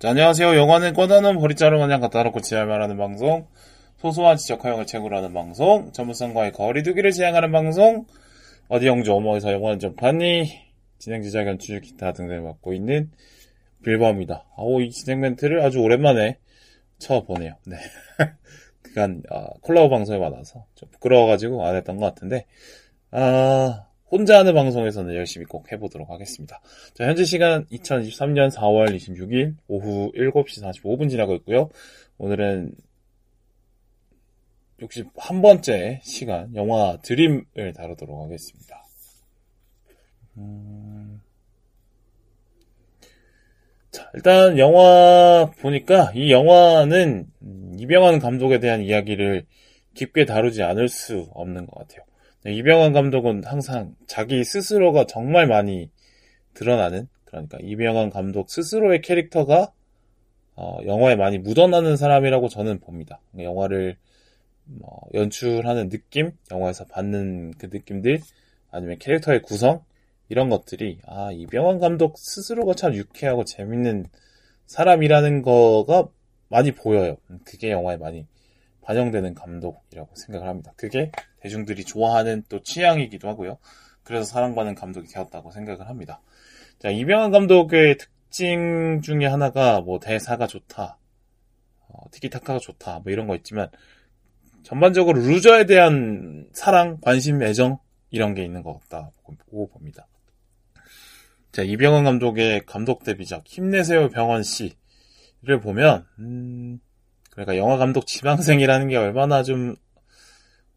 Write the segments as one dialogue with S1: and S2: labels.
S1: 자, 안녕하세요. 영화는 꺼다는 버리자루 그냥 갖다 놓고 지랄 말하는 방송. 소소한 지적 허용을 채굴 하는 방송. 전문성과의 거리두기를 지향하는 방송. 어디 영주 어머에서 영화는 좀 봤니? 진행 제작 연출 기타 등등을 맡고 있는 빌버입니다. 아오, 이 진행 멘트를 아주 오랜만에 쳐보네요. 네. 그간, 아, 콜라보 방송에 받아서 좀 부끄러워가지고 안 했던 것 같은데, 아, 혼자 하는 방송에서는 열심히 꼭 해보도록 하겠습니다. 자, 현재 시간 2023년 4월 26일 오후 7시 45분 지나고 있고요. 오늘은 61번째 시간 영화 드림을 다루도록 하겠습니다. 음... 자, 일단 영화 보니까 이 영화는 이병헌 감독에 대한 이야기를 깊게 다루지 않을 수 없는 것 같아요. 네, 이병헌 감독은 항상 자기 스스로가 정말 많이 드러나는 그러니까 이병헌 감독 스스로의 캐릭터가 어, 영화에 많이 묻어나는 사람이라고 저는 봅니다. 영화를 뭐, 연출하는 느낌, 영화에서 받는 그 느낌들, 아니면 캐릭터의 구성 이런 것들이 아 이병헌 감독 스스로가 참 유쾌하고 재밌는 사람이라는 거가 많이 보여요. 그게 영화에 많이 반영되는 감독이라고 생각을 합니다. 그게 대중들이 좋아하는 또 취향이기도 하고요. 그래서 사랑받는 감독이 되었다고 생각을 합니다. 자, 이병헌 감독의 특징 중에 하나가 뭐 대사가 좋다, 어, 티키타카가 좋다, 뭐 이런 거 있지만 전반적으로 루저에 대한 사랑, 관심, 애정 이런 게 있는 것 같다 고 봅니다. 자, 이병헌 감독의 감독 데뷔작 힘내세요 병원 씨를 보면 음, 그러니까 영화 감독 지망생이라는 게 얼마나 좀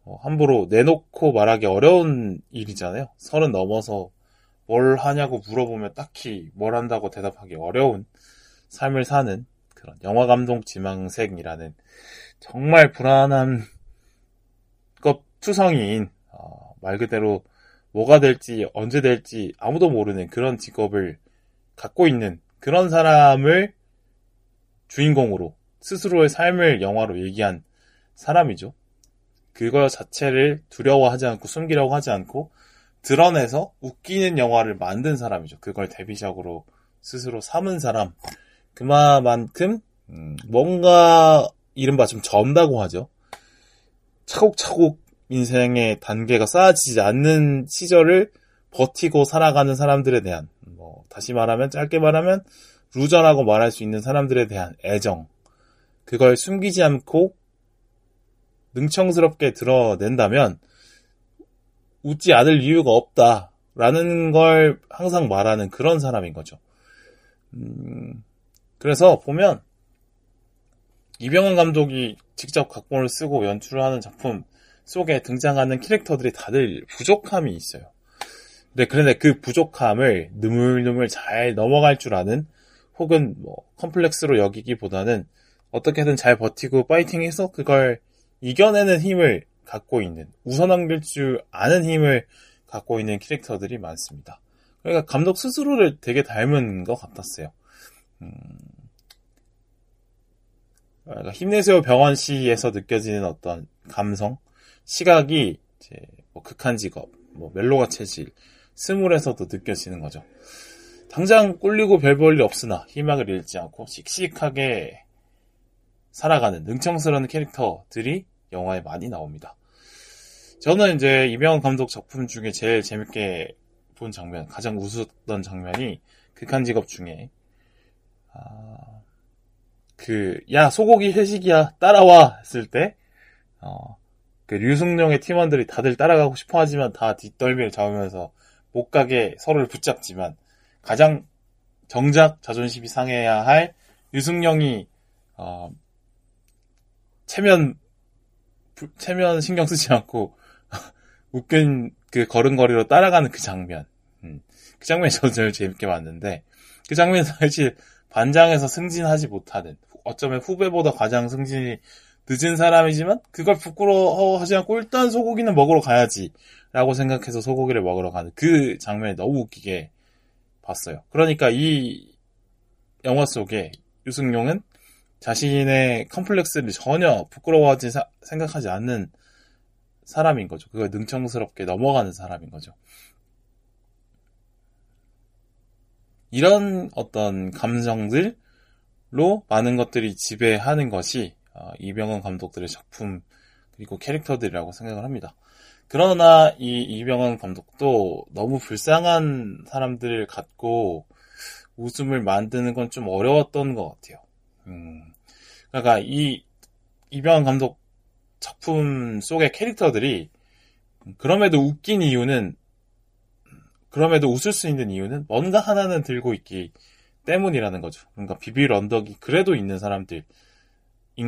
S1: 어, 함부로 내놓고 말하기 어려운 일이잖아요. 서른 넘어서 뭘 하냐고 물어보면 딱히 뭘 한다고 대답하기 어려운 삶을 사는 그런 영화 감독 지망생이라는 정말 불안한 것 투성이인 어, 말 그대로 뭐가 될지 언제 될지 아무도 모르는 그런 직업을 갖고 있는 그런 사람을 주인공으로 스스로의 삶을 영화로 얘기한 사람이죠. 그거 자체를 두려워하지 않고 숨기려고 하지 않고 드러내서 웃기는 영화를 만든 사람이죠. 그걸 데뷔작으로 스스로 삼은 사람. 그만큼 음, 뭔가 이른바 좀 점다고 하죠. 차곡차곡 인생의 단계가 쌓아지지 않는 시절을 버티고 살아가는 사람들에 대한 뭐 다시 말하면 짧게 말하면 루저라고 말할 수 있는 사람들에 대한 애정 그걸 숨기지 않고 능청스럽게 드러낸다면 웃지 않을 이유가 없다라는 걸 항상 말하는 그런 사람인 거죠. 음, 그래서 보면 이병헌 감독이 직접 각본을 쓰고 연출을 하는 작품 속에 등장하는 캐릭터들이 다들 부족함이 있어요. 네, 그런데 그 부족함을 느물느물 잘 넘어갈 줄 아는 혹은 뭐 컴플렉스로 여기기보다는 어떻게든 잘 버티고 파이팅해서 그걸 이겨내는 힘을 갖고 있는 우선넘길 줄 아는 힘을 갖고 있는 캐릭터들이 많습니다. 그러니까 감독 스스로를 되게 닮은 것 같았어요. 음... 그러니까 힘내세요 병원 씨에서 느껴지는 어떤 감성, 시각이 이제 뭐 극한 직업, 뭐 멜로가 체질, 스물에서도 느껴지는 거죠. 당장 꿀리고 별 볼 일 없으나 희망을 잃지 않고 씩씩하게 살아가는 능청스러운 캐릭터들이 영화에 많이 나옵니다. 저는 이제 이병헌 감독 작품 중에 제일 재밌게 본 장면, 가장 웃었던 장면이 극한 직업 중에 아, 그, 야, 소고기 회식이야, 따라와! 했을 때, 어, 그 류승룡의 팀원들이 다들 따라가고 싶어 하지만 다 뒷덜미를 잡으면서 못 가게 서로를 붙잡지만, 가장 정작 자존심이 상해야 할 류승룡이, 어, 체면 체면 신경 쓰지 않고 웃긴 그 걸음걸이로 따라가는 그 장면. 음, 그 장면이 저도 제일 재밌게 봤는데 그 장면은 사실 반장에서 승진하지 못하는 어쩌면 후배보다 가장 승진이 늦은 사람이지만 그걸 부끄러워하지 않고 일단 소고기는 먹으러 가야지 라고 생각해서 소고기를 먹으러 가는 그 장면이 너무 웃기게 봤어요. 그러니까 이 영화 속에 유승용은 자신의 컴플렉스를 전혀 부끄러워하지 사, 생각하지 않는 사람인 거죠. 그걸 능청스럽게 넘어가는 사람인 거죠. 이런 어떤 감정들로 많은 것들이 지배하는 것이 어, 이병헌 감독들의 작품 그리고 캐릭터들이라고 생각을 합니다. 그러나 이 이병헌 감독도 너무 불쌍한 사람들을 갖고 웃음을 만드는 건 좀 어려웠던 것 같아요. 음, 그러니까 이 이병헌 감독 작품 속의 캐릭터들이 그럼에도 웃긴 이유는 그럼에도 웃을 수 있는 이유는 뭔가 하나는 들고 있기 때문이라는 거죠. 그러니까 비빌 언덕이 그래도 있는 사람들인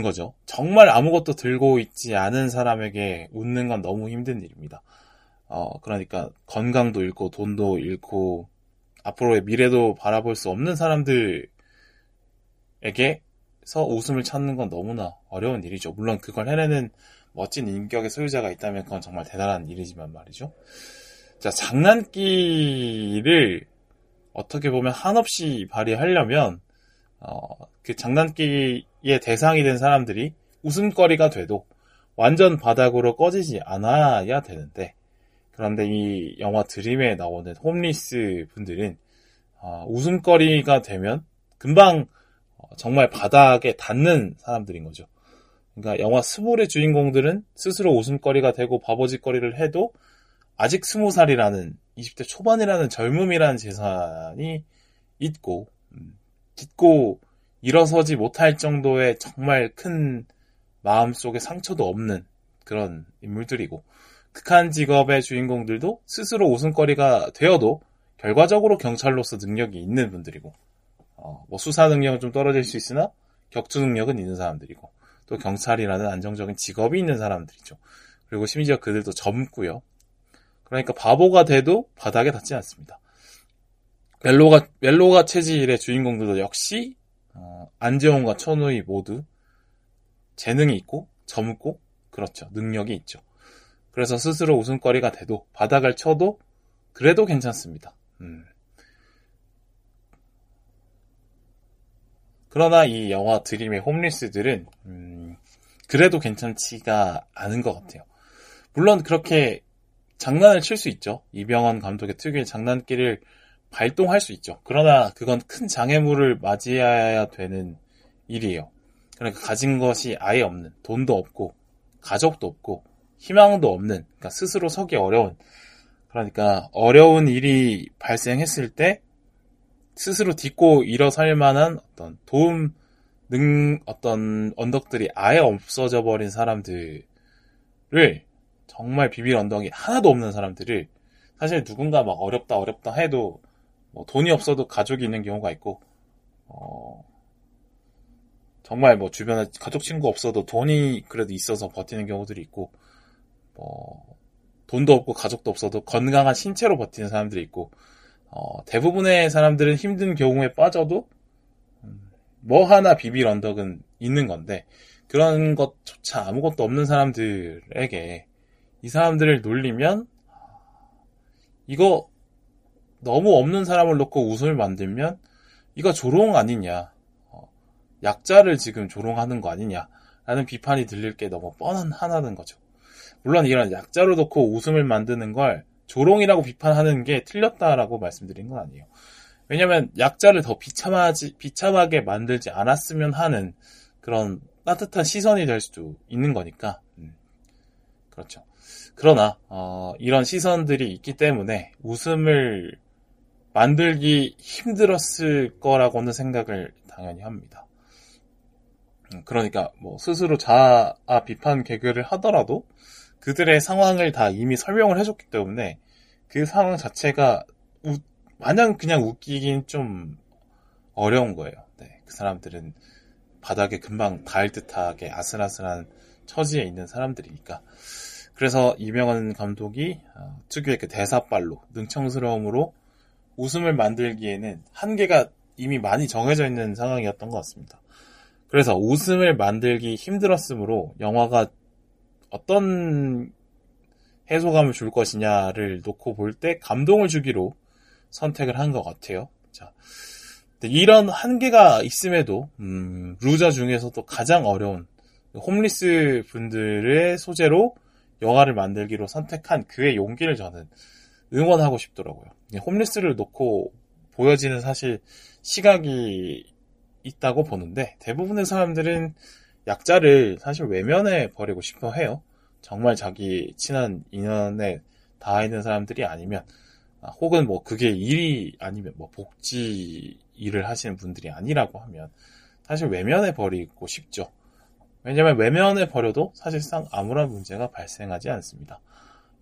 S1: 거죠. 정말 아무것도 들고 있지 않은 사람에게 웃는 건 너무 힘든 일입니다. 어, 그러니까 건강도 잃고 돈도 잃고 앞으로의 미래도 바라볼 수 없는 사람들에게 서 웃음을 찾는 건 너무나 어려운 일이죠. 물론 그걸 해내는 멋진 인격의 소유자가 있다면 그건 정말 대단한 일이지만 말이죠. 자, 장난기를 어떻게 보면 한없이 발휘하려면 어, 그 장난기의 대상이 된 사람들이 웃음거리가 돼도 완전 바닥으로 꺼지지 않아야 되는데 그런데 이 영화 드림에 나오는 홈리스 분들은 어, 웃음거리가 되면 금방 어, 정말 바닥에 닿는 사람들인 거죠. 그러니까 영화 스몰의 주인공들은 스스로 웃음거리가 되고 바보짓거리를 해도 아직 스무 살이라는 20대 초반이라는 젊음이라는 재산이 있고 음, 딛고 일어서지 못할 정도의 정말 큰 마음속에 상처도 없는 그런 인물들이고 극한 직업의 주인공들도 스스로 웃음거리가 되어도 결과적으로 경찰로서 능력이 있는 분들이고 어, 뭐 수사 능력은 좀 떨어질 수 있으나 격투 능력은 있는 사람들이고 또 경찰이라는 안정적인 직업이 있는 사람들이죠. 그리고 심지어 그들도 젊고요. 그러니까 바보가 돼도 바닥에 닿지 않습니다. 멜로가 멜로가 체질의 주인공들도 역시 어, 안재홍과 천우희 모두 재능이 있고 젊고 그렇죠 능력이 있죠. 그래서 스스로 웃음거리가 돼도 바닥을 쳐도 그래도 괜찮습니다. 음. 그러나 이 영화 드림의 홈리스들은 음, 그래도 괜찮지가 않은 것 같아요. 물론 그렇게 장난을 칠 수 있죠. 이병헌 감독의 특유의 장난기를 발동할 수 있죠. 그러나 그건 큰 장애물을 맞이해야 되는 일이에요. 그러니까 가진 것이 아예 없는, 돈도 없고, 가족도 없고, 희망도 없는, 그러니까 스스로 서기 어려운, 그러니까 어려운 일이 발생했을 때 스스로 딛고 일어설 만한 어떤 도움 능 어떤 언덕들이 아예 없어져 버린 사람들을 정말 비빌 언덕이 하나도 없는 사람들을 사실 누군가 막 어렵다 어렵다 해도 뭐 돈이 없어도 가족이 있는 경우가 있고 어 정말 뭐 주변에 가족 친구 없어도 돈이 그래도 있어서 버티는 경우들이 있고 뭐 돈도 없고 가족도 없어도 건강한 신체로 버티는 사람들이 있고 어 대부분의 사람들은 힘든 경우에 빠져도 음, 뭐 하나 비빌 언덕은 있는 건데 그런 것조차 아무것도 없는 사람들에게 이 사람들을 놀리면 이거 너무 없는 사람을 놓고 웃음을 만들면 이거 조롱 아니냐 어, 약자를 지금 조롱하는 거 아니냐라는 비판이 들릴 게 너무 뻔한 하나는 거죠. 물론 이런 약자로 놓고 웃음을 만드는 걸 조롱이라고 비판하는 게 틀렸다라고 말씀드린 건 아니에요. 왜냐하면 약자를 더 비참하지 비참하게 만들지 않았으면 하는 그런 따뜻한 시선이 될 수도 있는 거니까 음, 그렇죠. 그러나 어, 이런 시선들이 있기 때문에 웃음을 만들기 힘들었을 거라고는 생각을 당연히 합니다. 음, 그러니까 뭐 스스로 자아 비판 개그를 하더라도 그들의 상황을 다 이미 설명을 해줬기 때문에 그 상황 자체가 우, 마냥 그냥 웃기긴 좀 어려운 거예요. 네, 그 사람들은 바닥에 금방 닿을 듯하게 아슬아슬한 처지에 있는 사람들이니까. 그래서 이명환 감독이 어, 특유의 그 대사빨로 능청스러움으로 웃음을 만들기에는 한계가 이미 많이 정해져 있는 상황이었던 것 같습니다. 그래서 웃음을 만들기 힘들었으므로 영화가 어떤 해소감을 줄 것이냐를 놓고 볼 때 감동을 주기로 선택을 한 것 같아요. 자, 이런 한계가 있음에도 음, 루저 중에서도 가장 어려운 홈리스 분들의 소재로 영화를 만들기로 선택한 그의 용기를 저는 응원하고 싶더라고요. 홈리스를 놓고 보여지는 사실 시각이 있다고 보는데 대부분의 사람들은 약자를 사실 외면해 버리고 싶어 해요. 정말 자기 친한 인연에 닿아 있는 사람들이 아니면 아, 혹은 뭐 그게 일이 아니면 뭐 복지 일을 하시는 분들이 아니라고 하면 사실 외면해 버리고 싶죠. 왜냐면 외면해 버려도 사실상 아무런 문제가 발생하지 않습니다.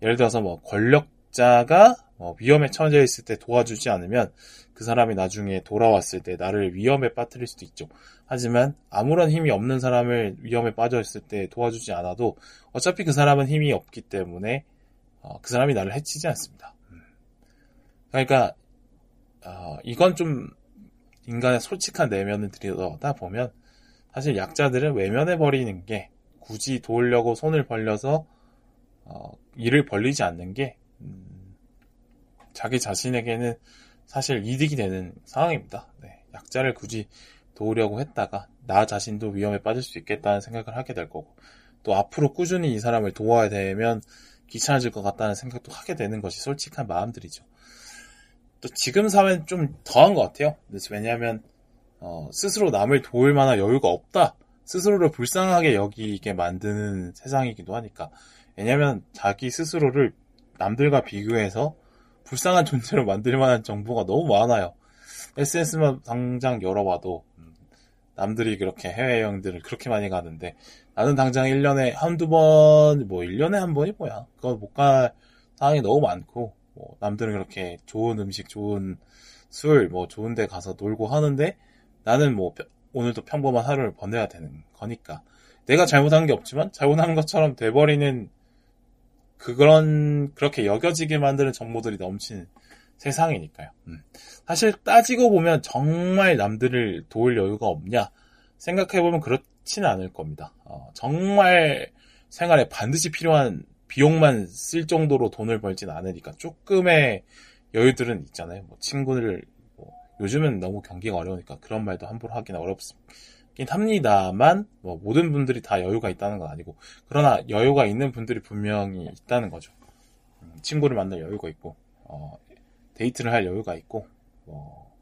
S1: 예를 들어서 뭐 권력 자가 뭐 위험에 처해 있을 때 도와주지 않으면 그 사람이 나중에 돌아왔을 때 나를 위험에 빠뜨릴 수도 있죠. 하지만 아무런 힘이 없는 사람을 위험에 빠져 있을 때 도와주지 않아도 어차피 그 사람은 힘이 없기 때문에 어, 그 사람이 나를 해치지 않습니다. 음. 그러니까 어, 이건 좀 인간의 솔직한 내면을 들여다 보면 사실 약자들은 외면해 버리는 게 굳이 도우려고 손을 벌려서 어, 일을 벌리지 않는 게 음, 자기 자신에게는 사실 이득이 되는 상황입니다. 네, 약자를 굳이 도우려고 했다가 나 자신도 위험에 빠질 수 있겠다는 생각을 하게 될 거고 또 앞으로 꾸준히 이 사람을 도와야 되면 귀찮아질 것 같다는 생각도 하게 되는 것이 솔직한 마음들이죠. 또 지금 사회는 좀 더한 것 같아요. 왜냐하면 어, 스스로 남을 도울 만한 여유가 없다. 스스로를 불쌍하게 여기게 만드는 세상이기도 하니까. 왜냐하면 자기 스스로를 남들과 비교해서 불쌍한 존재로 만들 만한 정보가 너무 많아요. SNS만 당장 열어봐도 남들이 그렇게 해외 여행들을 그렇게 많이 가는데 나는 당장 1년에 한두 번, 뭐 1년에 한 번이 뭐야. 그거 못 갈 상황이 너무 많고 뭐 남들은 그렇게 좋은 음식, 좋은 술, 뭐 좋은 데 가서 놀고 하는데 나는 뭐 오늘도 평범한 하루를 보내야 되는 거니까 내가 잘못한 게 없지만 잘못한 것처럼 돼버리는 그런 그렇게 여겨지게 만드는 정보들이 넘치는 세상이니까요. 음. 사실 따지고 보면 정말 남들을 도울 여유가 없냐 생각해보면 그렇지는 않을 겁니다. 어, 정말 생활에 반드시 필요한 비용만 쓸 정도로 돈을 벌진 않으니까 조금의 여유들은 있잖아요. 뭐 친구를 뭐 요즘은 너무 경기가 어려우니까 그런 말도 함부로 하기는 어렵 긴 합니다만 뭐 모든 분들이 다 여유가 있다는 건 아니고 그러나 여유가 있는 분들이 분명히 있다는 거죠. 음, 친구를 만날 여유가 있고 어, 데이트를 할 여유가 있고 뭐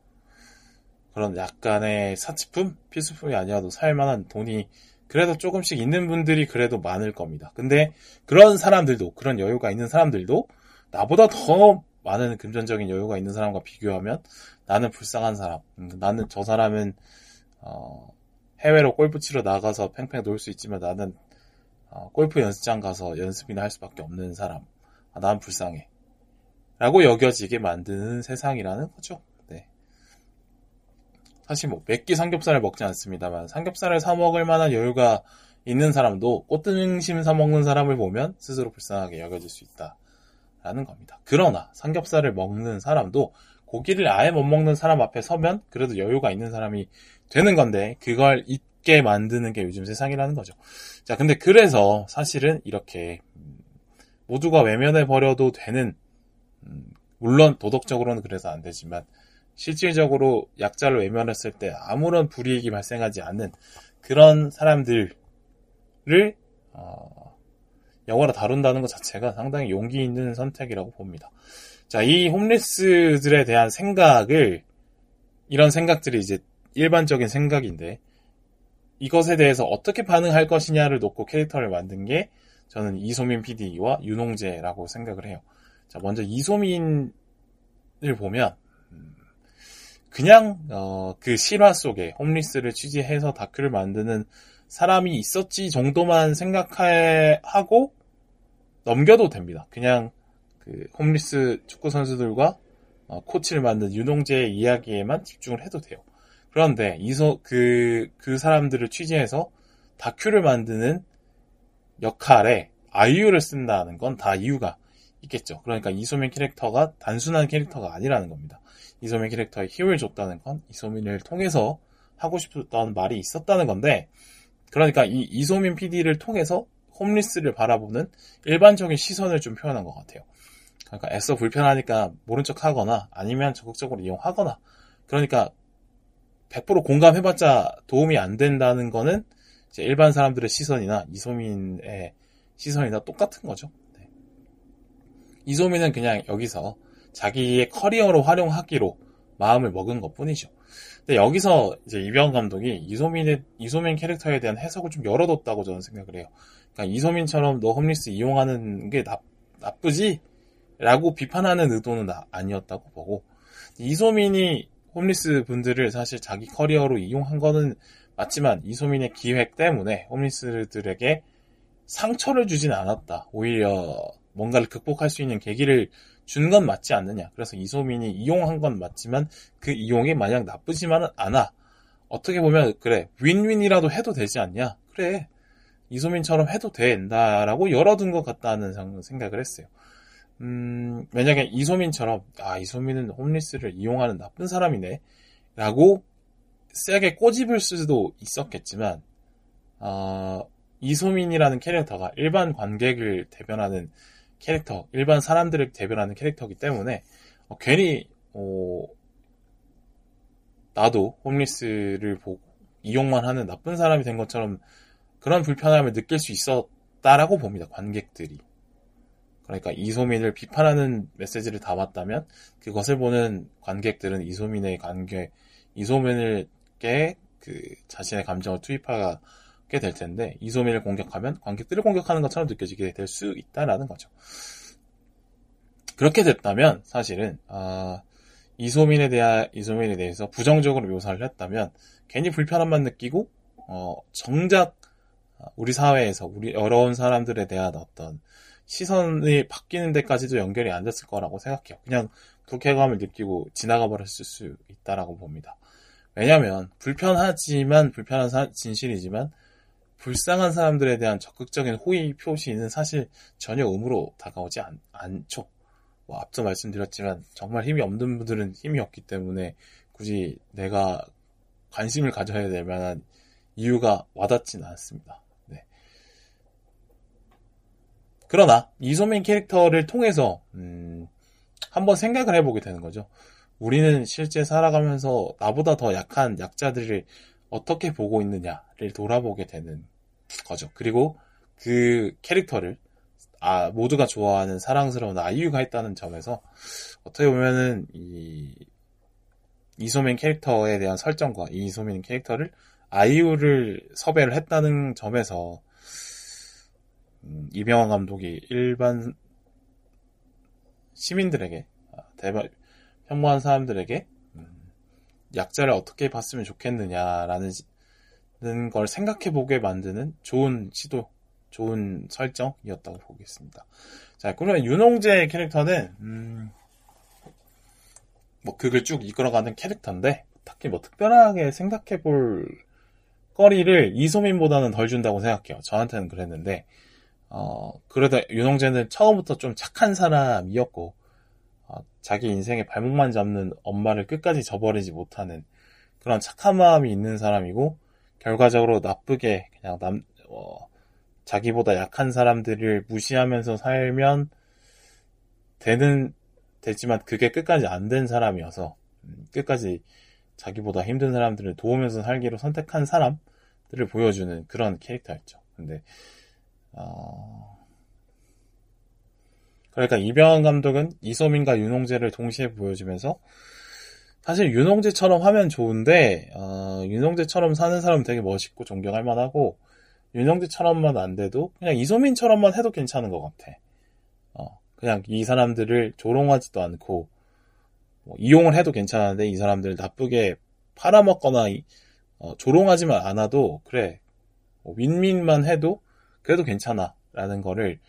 S1: 그런 약간의 사치품, 필수품이 아니어도 살만한 돈이 그래도 조금씩 있는 분들이 그래도 많을 겁니다. 근데 그런 사람들도 그런 여유가 있는 사람들도 나보다 더 많은 금전적인 여유가 있는 사람과 비교하면 나는 불쌍한 사람. 음, 나는 저 사람은 어, 해외로 골프 치러 나가서 팽팽 놀 수 있지만 나는 어, 골프 연습장 가서 연습이나 할 수밖에 없는 사람. 아, 난 불쌍해. 라고 여겨지게 만드는 세상이라는 거죠. 네. 사실 뭐 몇끼 삼겹살을 먹지 않습니다만 삼겹살을 사 먹을 만한 여유가 있는 사람도 꽃등심 사 먹는 사람을 보면 스스로 불쌍하게 여겨질 수 있다 라는 겁니다. 그러나 삼겹살을 먹는 사람도 고기를 아예 못 먹는 사람 앞에 서면 그래도 여유가 있는 사람이 되는 건데 그걸 잊게 만드는 게 요즘 세상이라는 거죠. 자, 근데 그래서 사실은 이렇게 모두가 외면해 버려도 되는 음, 물론 도덕적으로는 그래서 안 되지만 실질적으로 약자를 외면했을 때 아무런 불이익이 발생하지 않는 그런 사람들을 어, 영화로 다룬다는 것 자체가 상당히 용기 있는 선택이라고 봅니다. 자, 이 홈리스들에 대한 생각을 이런 생각들이 이제 일반적인 생각인데 이것에 대해서 어떻게 반응할 것이냐를 놓고 캐릭터를 만든 게 저는 이소민 PD와 윤홍재라고 생각을 해요. 자, 먼저 이소민을 보면 음, 그냥 어, 그 실화 속에 홈리스를 취재해서 다큐를 만드는 사람이 있었지 정도만 생각하고 넘겨도 됩니다. 그냥 그 홈리스 축구 선수들과 어, 코치를 만든 윤홍재의 이야기에만 집중을 해도 돼요. 그런데 이소 그그 그 사람들을 취재해서 다큐를 만드는 역할에 아이유를 쓴다는 건 다 이유가 있겠죠. 그러니까 이소민 캐릭터가 단순한 캐릭터가 아니라는 겁니다. 이소민 캐릭터에 힘을 줬다는 건 이소민을 통해서 하고 싶었던 말이 있었다는 건데, 그러니까 이 이소민 PD를 통해서 홈리스를 바라보는 일반적인 시선을 좀 표현한 것 같아요. 그러니까 애써 불편하니까 모른 척 하거나 아니면 적극적으로 이용하거나 그러니까 100% 공감해봤자 도움이 안 된다는 거는 일반 사람들의 시선이나 이소민의 시선이나 똑같은 거죠. 이소민은 그냥 여기서 자기의 커리어로 활용하기로 마음을 먹은 것 뿐이죠. 근데 여기서 이제 이병헌 감독이 이소민의 이소민 캐릭터에 대한 해석을 좀 열어뒀다고 저는 생각을 해요. 그러니까 이소민처럼 너 홈리스 이용하는 게 나, 나쁘지? 라고 비판하는 의도는 아니었다고 보고 이소민이 홈리스 분들을 사실 자기 커리어로 이용한 거는 맞지만 이소민의 기획 때문에 홈리스들에게 상처를 주진 않았다. 오히려 뭔가를 극복할 수 있는 계기를 준 건 맞지 않느냐. 그래서 이소민이 이용한 건 맞지만 그 이용이 만약 나쁘지만은 않아. 어떻게 보면 그래 윈윈이라도 해도 되지 않냐. 그래 이소민처럼 해도 된다라고 열어둔 것 같다는 생각을 했어요. 음, 만약에 이소민처럼 아 이소민은 홈리스를 이용하는 나쁜 사람이네 라고 세게 꼬집을 수도 있었겠지만 어, 이소민이라는 캐릭터가 일반 관객을 대변하는 캐릭터, 일반 사람들을 대변하는 캐릭터이기 때문에 어, 괜히 어, 나도 홈리스를 보고 이용만 하는 나쁜 사람이 된 것처럼 그런 불편함을 느낄 수 있었다라고 봅니다. 관객들이. 그러니까 이소민을 비판하는 메시지를 담았다면 그것을 보는 관객들은 이소민의 관계, 이소민을게 그 자신의 감정을 투입하게 될 텐데 이소민을 공격하면 관객들을 공격하는 것처럼 느껴지게 될 수 있다라는 거죠. 그렇게 됐다면 사실은 아, 이소민에 대한 이소민에 대해서 부정적으로 묘사를 했다면 괜히 불편함만 느끼고 어, 정작 우리 사회에서 우리 어려운 사람들에 대한 어떤 시선이 바뀌는 데까지도 연결이 안 됐을 거라고 생각해요. 그냥 불쾌감을 느끼고 지나가 버렸을 수 있다라고 봅니다. 왜냐하면 불편하지만 불편한 사, 진실이지만 불쌍한 사람들에 대한 적극적인 호의 표시는 사실 전혀 의무로 다가오지 않, 않죠. 뭐 앞서 말씀드렸지만 정말 힘이 없는 분들은 힘이 없기 때문에 굳이 내가 관심을 가져야 될 만한 이유가 와닿지는 않습니다. 네. 그러나 이소민 캐릭터를 통해서 음, 한번 생각을 해보게 되는 거죠. 우리는 실제 살아가면서 나보다 더 약한 약자들을 어떻게 보고 있느냐를 돌아보게 되는 거죠. 그리고 그 캐릭터를 아, 모두가 좋아하는 사랑스러운 아이유가 했다는 점에서 어떻게 보면은 이 이소민 캐릭터에 대한 설정과 이소민 캐릭터를 아이유를 섭외를 했다는 점에서 음, 이병헌 감독이 일반 시민들에게 아, 대박 혐오한 사람들에게 음, 약자를 어떻게 봤으면 좋겠느냐라는 걸 생각해 보게 만드는 좋은 시도, 좋은 설정이었다고 보겠습니다. 자, 그러면 윤홍재 캐릭터는 음, 뭐 그걸 쭉 이끌어가는 캐릭터인데 딱히 뭐 특별하게 생각해 볼 거리를 이소민보다는 덜 준다고 생각해요. 저한테는 그랬는데 어, 그래도 윤홍재는 처음부터 좀 착한 사람이었고 어, 자기 인생에 발목만 잡는 엄마를 끝까지 저버리지 못하는 그런 착한 마음이 있는 사람이고 결과적으로 나쁘게 그냥 남 어, 자기보다 약한 사람들을 무시하면서 살면 되는 되지만 그게 끝까지 안 된 사람이어서 음, 끝까지 자기보다 힘든 사람들을 도우면서 살기로 선택한 사람들을 보여주는 그런 캐릭터였죠. 근데 어... 그러니까 이병헌 감독은 이소민과 윤홍재를 동시에 보여주면서 사실 윤홍재처럼 하면 좋은데 어, 윤홍재처럼 사는 사람은 되게 멋있고 존경할 만하고 윤홍재처럼만 안 돼도 그냥 이소민처럼만 해도 괜찮은 것 같아. 어, 그냥 이 사람들을 조롱하지도 않고 뭐 이용을 해도 괜찮은데 이 사람들을 나쁘게 팔아먹거나 어, 조롱하지만 않아도 그래 뭐 윈윈만 해도 그래도 괜찮아 라는 거를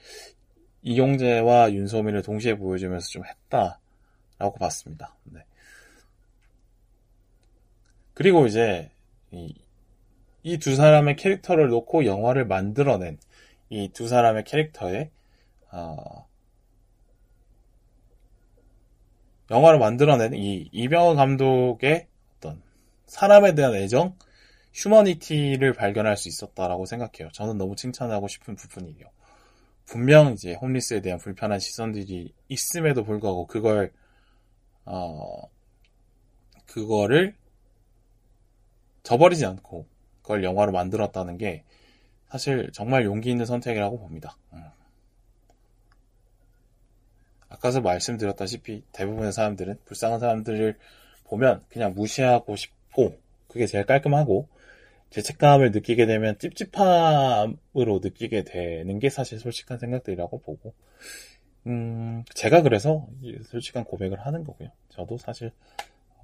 S1: 이용재와 윤소민을 동시에 보여주면서 좀 했다라고 봤습니다. 네. 그리고 이제 이 두 사람의 캐릭터를 놓고 영화를 만들어낸 이 두 사람의 캐릭터의 어, 영화를 만들어낸 이 이병헌 감독의 어떤 사람에 대한 애정, 휴머니티를 발견할 수 있었다라고 생각해요. 저는 너무 칭찬하고 싶은 부분이에요. 분명 이제 홈리스에 대한 불편한 시선들이 있음에도 불구하고 그걸 어 그거를 저버리지 않고 그걸 영화로 만들었다는 게 사실 정말 용기 있는 선택이라고 봅니다. 음. 아까서 말씀드렸다시피 대부분의 사람들은 불쌍한 사람들을 보면 그냥 무시하고 싶고 그게 제일 깔끔하고 죄책감을 느끼게 되면 찝찝함으로 느끼게 되는 게 사실 솔직한 생각들이라고 보고 음 제가 그래서 솔직한 고백을 하는 거고요. 저도 사실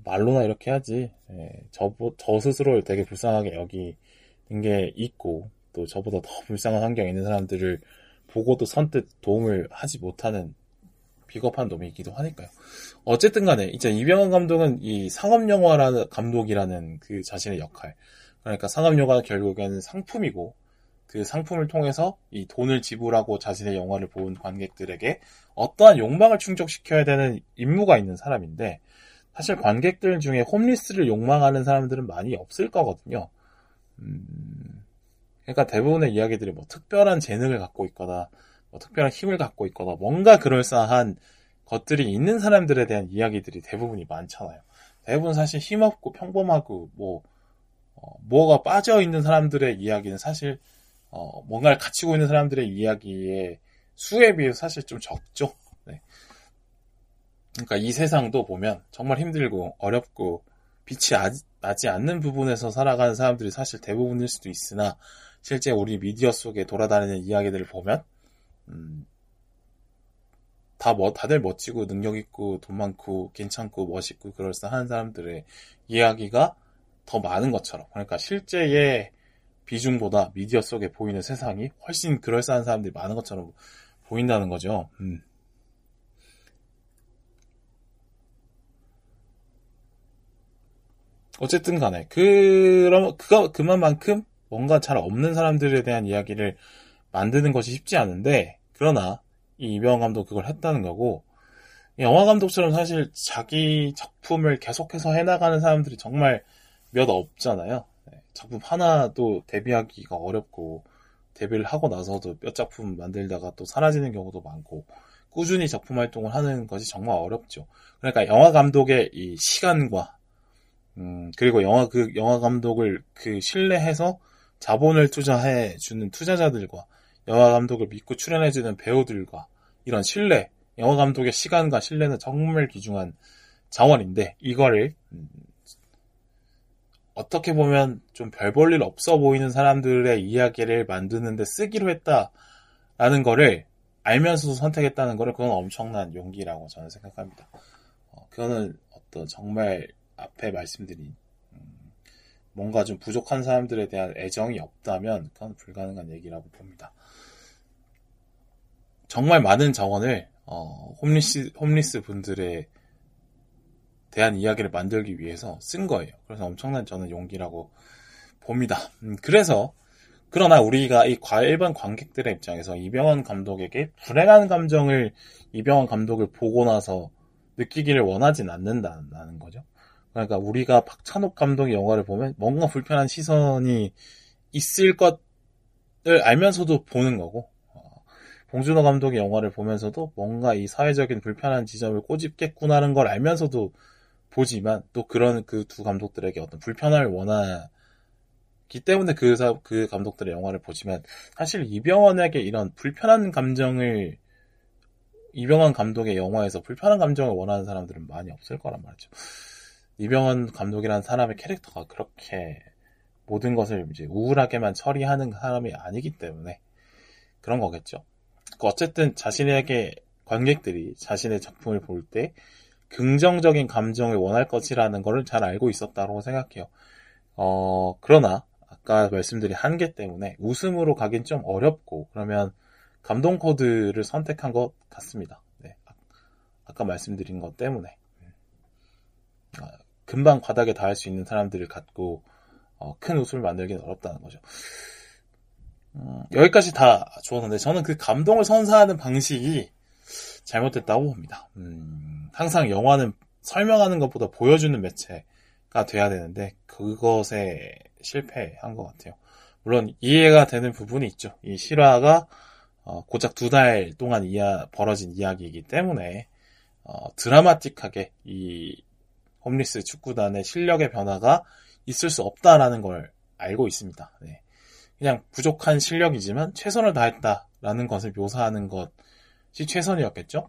S1: 말로나 이렇게 하지 예, 저, 저 스스로를 되게 불쌍하게 여기는 게 있고 또 저보다 더 불쌍한 환경에 있는 사람들을 보고도 선뜻 도움을 하지 못하는 비겁한 놈이기도 하니까요. 어쨌든 간에 이제 이병헌 감독은 이 상업영화라는 감독이라는 그 자신의 역할 그러니까 상업영화는 결국에는 상품이고 그 상품을 통해서 이 돈을 지불하고 자신의 영화를 본 관객들에게 어떠한 욕망을 충족시켜야 되는 임무가 있는 사람인데 사실 관객들 중에 홈리스를 욕망하는 사람들은 많이 없을 거거든요. 음, 그러니까 대부분의 이야기들이 뭐 특별한 재능을 갖고 있거나 뭐 특별한 힘을 갖고 있거나 뭔가 그럴싸한 것들이 있는 사람들에 대한 이야기들이 대부분이 많잖아요. 대부분 사실 힘없고 평범하고 뭐 어, 뭐가 빠져 있는 사람들의 이야기는 사실 어, 뭔가를 갖추고 있는 사람들의 이야기의 수에 비해 사실 좀 적죠. 네. 그러니까 이 세상도 보면 정말 힘들고 어렵고 빛이 나 지 않는 부분에서 살아가는 사람들이 사실 대부분일 수도 있으나 실제 우리 미디어 속에 돌아다니는 이야기들을 보면 음, 다 뭐, 다들 멋지고 능력 있고 돈 많고 괜찮고 멋있고 그럴싸한 사람들의 이야기가 더 많은 것처럼 그러니까 실제의 비중보다 미디어 속에 보이는 세상이 훨씬 그럴싸한 사람들이 많은 것처럼 보인다는 거죠. 음. 어쨌든 간에 그럼 그가 그만큼 뭔가 잘 없는 사람들에 대한 이야기를 만드는 것이 쉽지 않은데 그러나 이 이병헌 감독 그걸 했다는 거고 영화 감독처럼 사실 자기 작품을 계속해서 해나가는 사람들이 정말 몇 없잖아요. 네, 작품 하나도 데뷔하기가 어렵고 데뷔를 하고 나서도 몇 작품 만들다가 또 사라지는 경우도 많고 꾸준히 작품 활동을 하는 것이 정말 어렵죠. 그러니까 영화 감독의 이 시간과 음, 그리고 영화 그 영화 감독을 그 신뢰해서 자본을 투자해 주는 투자자들과 영화 감독을 믿고 출연해 주는 배우들과 이런 신뢰, 영화 감독의 시간과 신뢰는 정말 귀중한 자원인데 이거를 음, 어떻게 보면 좀 별 볼 일 없어 보이는 사람들의 이야기를 만드는데 쓰기로 했다라는 거를 알면서도 선택했다는 거를 그건 엄청난 용기라고 저는 생각합니다. 어, 그거는 어떤 정말 앞에 말씀드린 음, 뭔가 좀 부족한 사람들에 대한 애정이 없다면 그건 불가능한 얘기라고 봅니다. 정말 많은 자원을 어, 홈리스 홈리스 분들의 대한 이야기를 만들기 위해서 쓴 거예요. 그래서 엄청난 저는 용기라고 봅니다. 음, 그래서 그러나 우리가 이 일반 관객들의 입장에서 이병헌 감독에게 불행한 감정을 이병헌 감독을 보고 나서 느끼기를 원하진 않는다는 거죠. 그러니까 우리가 박찬욱 감독의 영화를 보면 뭔가 불편한 시선이 있을 것을 알면서도 보는 거고 어, 봉준호 감독의 영화를 보면서도 뭔가 이 사회적인 불편한 지점을 꼬집겠구나는 걸 알면서도 보지만 또 그런 그 두 감독들에게 어떤 불편함을 원하기 때문에 그, 그 감독들의 영화를 보지만 사실 이병헌에게 이런 불편한 감정을 이병헌 감독의 영화에서 불편한 감정을 원하는 사람들은 많이 없을 거란 말이죠. 이병헌 감독이라는 사람의 캐릭터가 그렇게 모든 것을 이제 우울하게만 처리하는 사람이 아니기 때문에 그런 거겠죠. 그 어쨌든 자신에게 관객들이 자신의 작품을 볼 때 긍정적인 감정을 원할 것이라는 것을 잘 알고 있었다고 생각해요. 어, 그러나 아까 말씀드린 한계 때문에 웃음으로 가긴 좀 어렵고 그러면 감동 코드를 선택한 것 같습니다. 네. 아까 말씀드린 것 때문에. 아, 금방 바닥에 닿을 수 있는 사람들을 갖고 어, 큰 웃음을 만들기는 어렵다는 거죠. 음, 여기까지 다 좋았는데 저는 그 감동을 선사하는 방식이 잘못됐다고 봅니다. 음, 항상 영화는 설명하는 것보다 보여주는 매체가 돼야 되는데 그것에 실패한 것 같아요. 물론 이해가 되는 부분이 있죠. 이 실화가 어, 고작 두 달 동안 이야, 벌어진 이야기이기 때문에 어, 드라마틱하게 이 홈리스 축구단의 실력의 변화가 있을 수 없다라는 걸 알고 있습니다. 네. 그냥 부족한 실력이지만 최선을 다했다라는 것을 묘사하는 것 이 최선이었겠죠.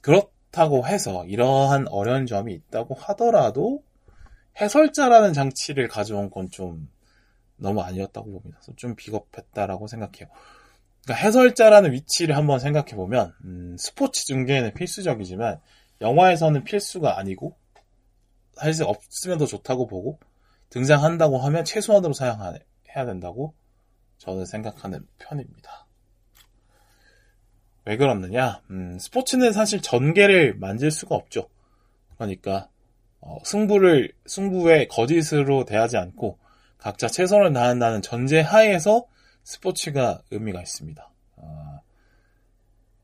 S1: 그렇 그렇다고 해서 이러한 어려운 점이 있다고 하더라도 해설자라는 장치를 가져온 건 좀 너무 아니었다고 봅니다. 좀 비겁했다라고 생각해요. 그러니까 해설자라는 위치를 한번 생각해 보면 음, 스포츠 중계는 필수적이지만 영화에서는 필수가 아니고 사실 없으면 더 좋다고 보고 등장한다고 하면 최소한으로 사용해야 된다고 저는 생각하는 편입니다. 왜 그렇느냐? 음, 스포츠는 사실 전개를 만질 수가 없죠. 그러니까 어, 승부를 승부에 거짓으로 대하지 않고 각자 최선을 다한다는 전제 하에서 스포츠가 의미가 있습니다. 어,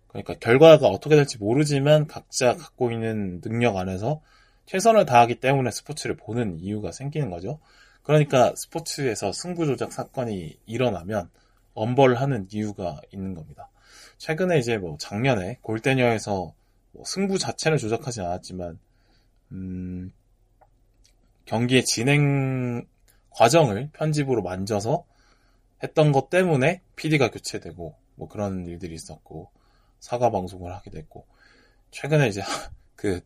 S1: 그러니까 결과가 어떻게 될지 모르지만 각자 갖고 있는 능력 안에서 최선을 다하기 때문에 스포츠를 보는 이유가 생기는 거죠. 그러니까 스포츠에서 승부 조작 사건이 일어나면 엄벌 하는 이유가 있는 겁니다. 최근에 이제 뭐 작년에 골대녀에서 뭐 승부 자체를 조작하지 않았지만 음, 경기의 진행 과정을 편집으로 만져서 했던 것 때문에 PD가 교체되고 뭐 그런 일들이 있었고 사과 방송을 하게 됐고 최근에 이제 그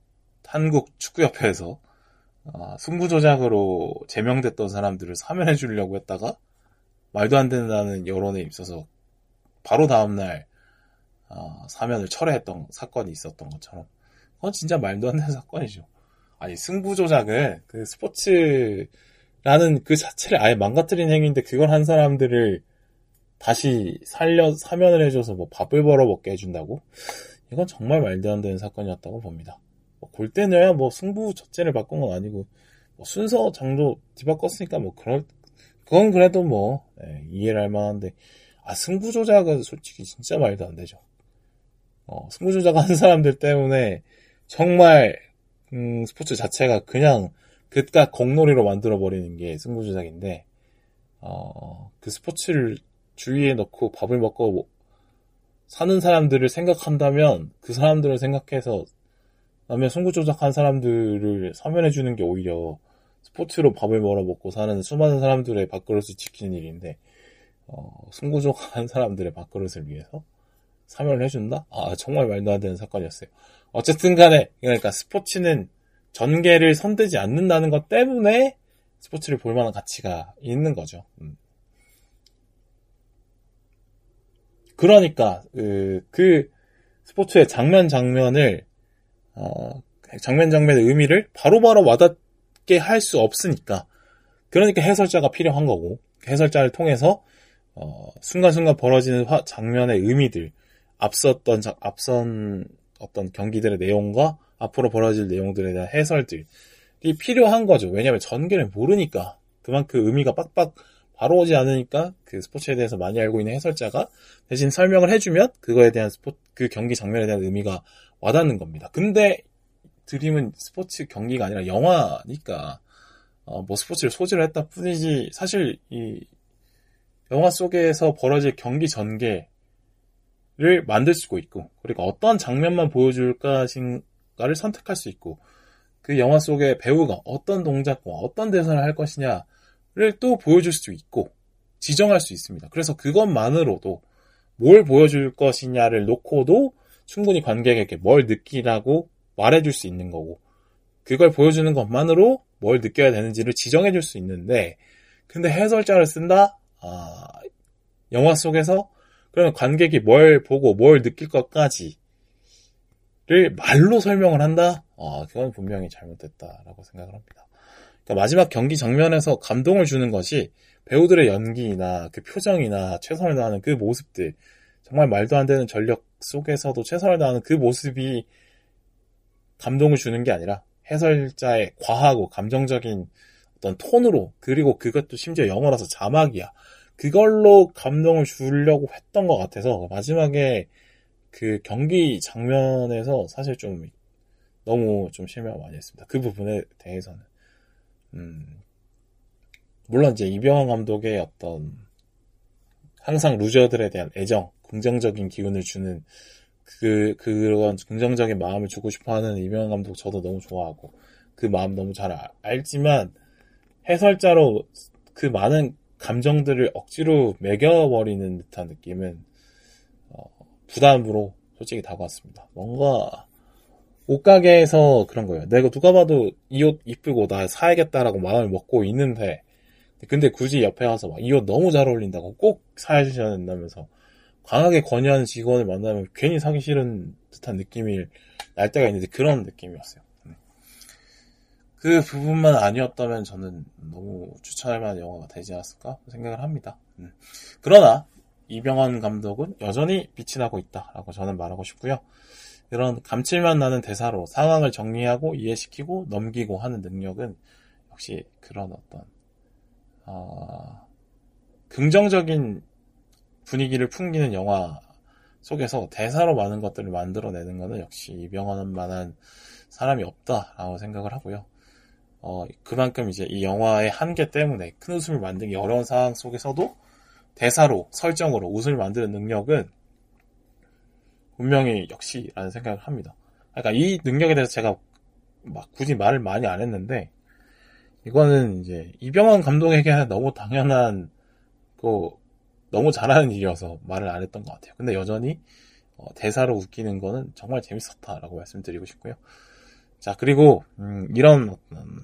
S1: 한국 축구협회에서 어, 승부 조작으로 제명됐던 사람들을 사면해 주려고 했다가 말도 안 된다는 여론에 있어서 바로 다음날 어, 사면을 철회했던 사건이 있었던 것처럼 그건 진짜 말도 안 되는 사건이죠. 아니 승부 조작은 그 스포츠라는 그 자체를 아예 망가뜨린 행위인데 그걸 한 사람들을 다시 살려 사면을 해줘서 뭐 밥을 벌어 먹게 해준다고? 이건 정말 말도 안 되는 사건이었다고 봅니다. 뭐 골대녀야 뭐 승부 자체를 바꾼 건 아니고 뭐 순서 장도 뒤바꿨으니까 뭐 그럴 그건 그래도 뭐 네, 이해를 할 만한데 아 승부 조작은 솔직히 진짜 말도 안 되죠. 어, 승부 조작하는 사람들 때문에 정말 음, 스포츠 자체가 그냥 그깟 공놀이로 만들어 버리는 게 승부 조작인데 어, 그 스포츠를 주위에 넣고 밥을 먹고 뭐, 사는 사람들을 생각한다면 그 사람들을 생각해서 남의 승부 조작한 사람들을 사면해 주는 게 오히려 스포츠로 밥을 벌어 먹고 사는 수많은 사람들의 밥그릇을 지키는 일인데 어, 승부 조작한 사람들의 밥그릇을 위해서 사면을 해준다? 아, 정말 말도 안 되는 사건이었어요. 어쨌든 간에, 그러니까 스포츠는 전개를 선대지 않는다는 것 때문에 스포츠를 볼 만한 가치가 있는 거죠. 음. 그러니까, 그, 그 스포츠의 장면 장면을, 어, 장면 장면의 의미를 바로바로 와닿게 할 수 없으니까, 그러니까 해설자가 필요한 거고, 해설자를 통해서, 어, 순간순간 벌어지는 화, 장면의 의미들, 앞섰던 앞선 어떤 경기들의 내용과 앞으로 벌어질 내용들에 대한 해설들이 필요한 거죠. 왜냐하면 전개를 모르니까 그만큼 의미가 빡빡 바로 오지 않으니까 그 스포츠에 대해서 많이 알고 있는 해설자가 대신 설명을 해주면 그거에 대한 스포 그 경기 장면에 대한 의미가 와닿는 겁니다. 근데 드림은 스포츠 경기가 아니라 영화니까 어, 뭐 스포츠를 소지를 했다 뿐이지 사실 이 영화 속에서 벌어질 경기 전개 를 만들 수가 있고 그리고 어떤 장면만 보여줄까를 선택할 수 있고 그 영화 속의 배우가 어떤 동작과 어떤 대사를 할 것이냐를 또 보여줄 수 있고 지정할 수 있습니다. 그래서 그것만으로도 뭘 보여줄 것이냐를 놓고도 충분히 관객에게 뭘 느끼라고 말해줄 수 있는 거고 그걸 보여주는 것만으로 뭘 느껴야 되는지를 지정해줄 수 있는데 근데 해설자를 쓴다? 아, 영화 속에서 그러면 관객이 뭘 보고 뭘 느낄 것까지를 말로 설명을 한다? 아, 그건 분명히 잘못됐다라고 생각을 합니다. 그러니까 마지막 경기 장면에서 감동을 주는 것이 배우들의 연기나 그 표정이나 최선을 다하는 그 모습들, 정말 말도 안 되는 전력 속에서도 최선을 다하는 그 모습이 감동을 주는 게 아니라 해설자의 과하고 감정적인 어떤 톤으로 그리고 그것도 심지어 영어라서 자막이야. 그걸로 감동을 주려고 했던 것 같아서 마지막에 그 경기 장면에서 사실 좀 너무 좀 실망을 많이 했습니다. 그 부분에 대해서는. 음, 물론 이제 이병헌 감독의 어떤 항상 루저들에 대한 애정, 긍정적인 기운을 주는 그, 그런 긍정적인 마음을 주고 싶어 하는 이병헌 감독 저도 너무 좋아하고 그 마음 너무 잘 알지만 해설자로 그 많은 감정들을 억지로 매겨버리는 듯한 느낌은 어, 부담으로 솔직히 다가왔습니다. 뭔가 옷가게에서 그런 거예요. 내가 누가 봐도 이 옷 이쁘고 나 사야겠다라고 마음을 먹고 있는데 근데 굳이 옆에 와서 이옷 너무 잘 어울린다고 꼭 사주셔야 된다면서 강하게 권유하는 직원을 만나면 괜히 사기 싫은 듯한 느낌이 날 때가 있는데 그런 느낌이었어요. 음. 그 부분만 아니었다면 저는 너무 추천할 만한 영화가 되지 않았을까 생각을 합니다. 음. 그러나 이병헌 감독은 여전히 빛이 나고 있다라고 저는 말하고 싶고요. 이런 감칠맛 나는 대사로 상황을 정리하고 이해시키고 넘기고 하는 능력은 역시 그런 어떤 어, 긍정적인 분위기를 풍기는 영화 속에서 대사로 많은 것들을 만들어내는 것은 역시 이병헌만한 사람이 없다라고 생각을 하고요. 어, 그만큼 이제 이 영화의 한계 때문에 큰 웃음을 만들기 어려운 상황 속에서도 대사로, 설정으로 웃음을 만드는 능력은 분명히 역시라는 생각을 합니다. 그러니까 이 능력에 대해서 제가 막 굳이 말을 많이 안 했는데, 이거는 이제 이병헌 감독에게 너무 당연한 그 너무 잘하는 일이어서 말을 안 했던 것 같아요. 근데 여전히 어, 대사로 웃기는 거는 정말 재밌었다라고 말씀드리고 싶고요. 자 그리고 음, 이런 어떤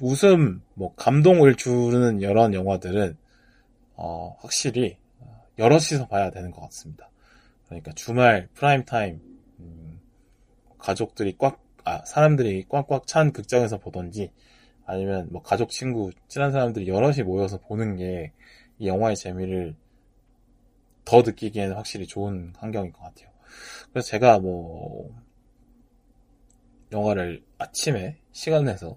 S1: 웃음, 뭐 감동을 주는 이런 영화들은 어, 확실히 여럿이서 봐야 되는 것 같습니다. 그러니까 주말 프라임 타임 음, 가족들이 꽉 아, 사람들이 꽉꽉 찬 극장에서 보던지 아니면 뭐 가족, 친구, 친한 사람들이 여럿이 모여서 보는 게 이 영화의 재미를 더 느끼기에는 확실히 좋은 환경인 것 같아요. 그래서 제가 뭐 영화를 아침에 시간 내서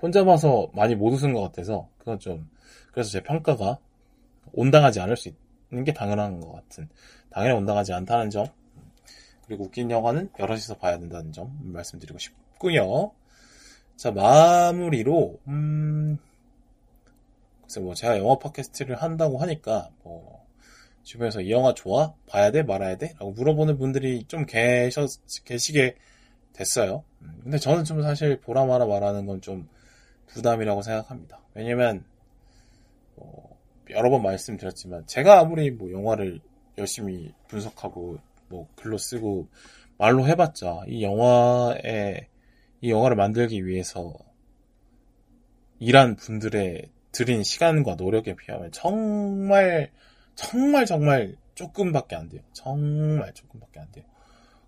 S1: 혼자 봐서 많이 못 웃은 것 같아서 그건 좀 그래서 제 평가가 온당하지 않을 수 있는 게 당연한 것 같은 당연히 온당하지 않다는 점 그리고 웃긴 영화는 여럿이서 봐야 된다는 점 말씀드리고 싶고요. 자 마무리로 음 글쎄 뭐 제가 영화 팟캐스트를 한다고 하니까 뭐 주변에서 이 영화 좋아? 봐야 돼? 말아야 돼? 라고 물어보는 분들이 좀 계셔, 계시게 됐어요. 음, 근데 저는 좀 사실 보라 마라 말하는 건 좀 부담이라고 생각합니다. 왜냐면 뭐 여러 번 말씀드렸지만 제가 아무리 뭐 영화를 열심히 분석하고 뭐 글로 쓰고 말로 해봤자 이 영화에 이 영화를 만들기 위해서 일한 분들의 들인 시간과 노력에 비하면 정말 정말 정말 조금밖에 안 돼요. 정말 조금밖에 안 돼요.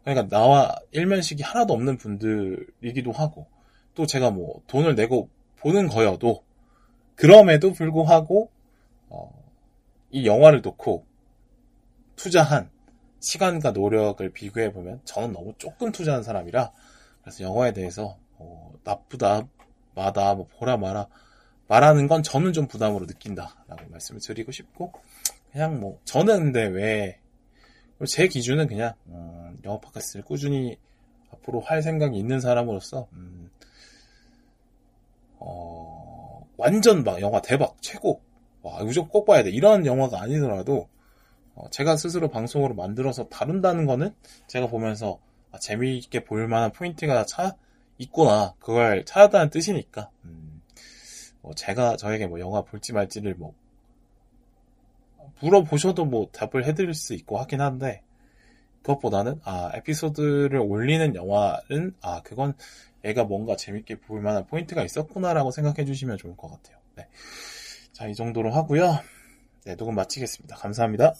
S1: 그러니까 나와 일면식이 하나도 없는 분들이기도 하고 또 제가 뭐 돈을 내고 보는 거여도 그럼에도 불구하고 어, 이 영화를 놓고 투자한 시간과 노력을 비교해 보면 저는 너무 조금 투자한 사람이라 그래서 영화에 대해서 어, 나쁘다 마다 뭐 보라 마라 말하는 건 저는 좀 부담으로 느낀다라고 말씀을 드리고 싶고 그냥 뭐 저는 근데 왜 제 기준은 그냥 음, 영화 팟캐스트를 꾸준히 앞으로 할 생각이 있는 사람으로서 음, 어, 완전 막 영화 대박 최고. 와 무조건 꼭 봐야 돼. 이런 영화가 아니더라도 어, 제가 스스로 방송으로 만들어서 다룬다는 거는 제가 보면서 아, 재미있게 볼 만한 포인트가 차 있구나. 그걸 찾았다는 뜻이니까. 음, 뭐 제가 저에게 뭐 영화 볼지 말지를 뭐 물어보셔도 뭐 답을 해드릴 수 있고 하긴 한데 그것보다는 아 에피소드를 올리는 영화는 아 그건 애가 뭔가 재밌게 볼 만한 포인트가 있었구나라고 생각해 주시면 좋을 것 같아요. 네. 자, 이 정도로 하고요. 네, 녹음 마치겠습니다. 감사합니다.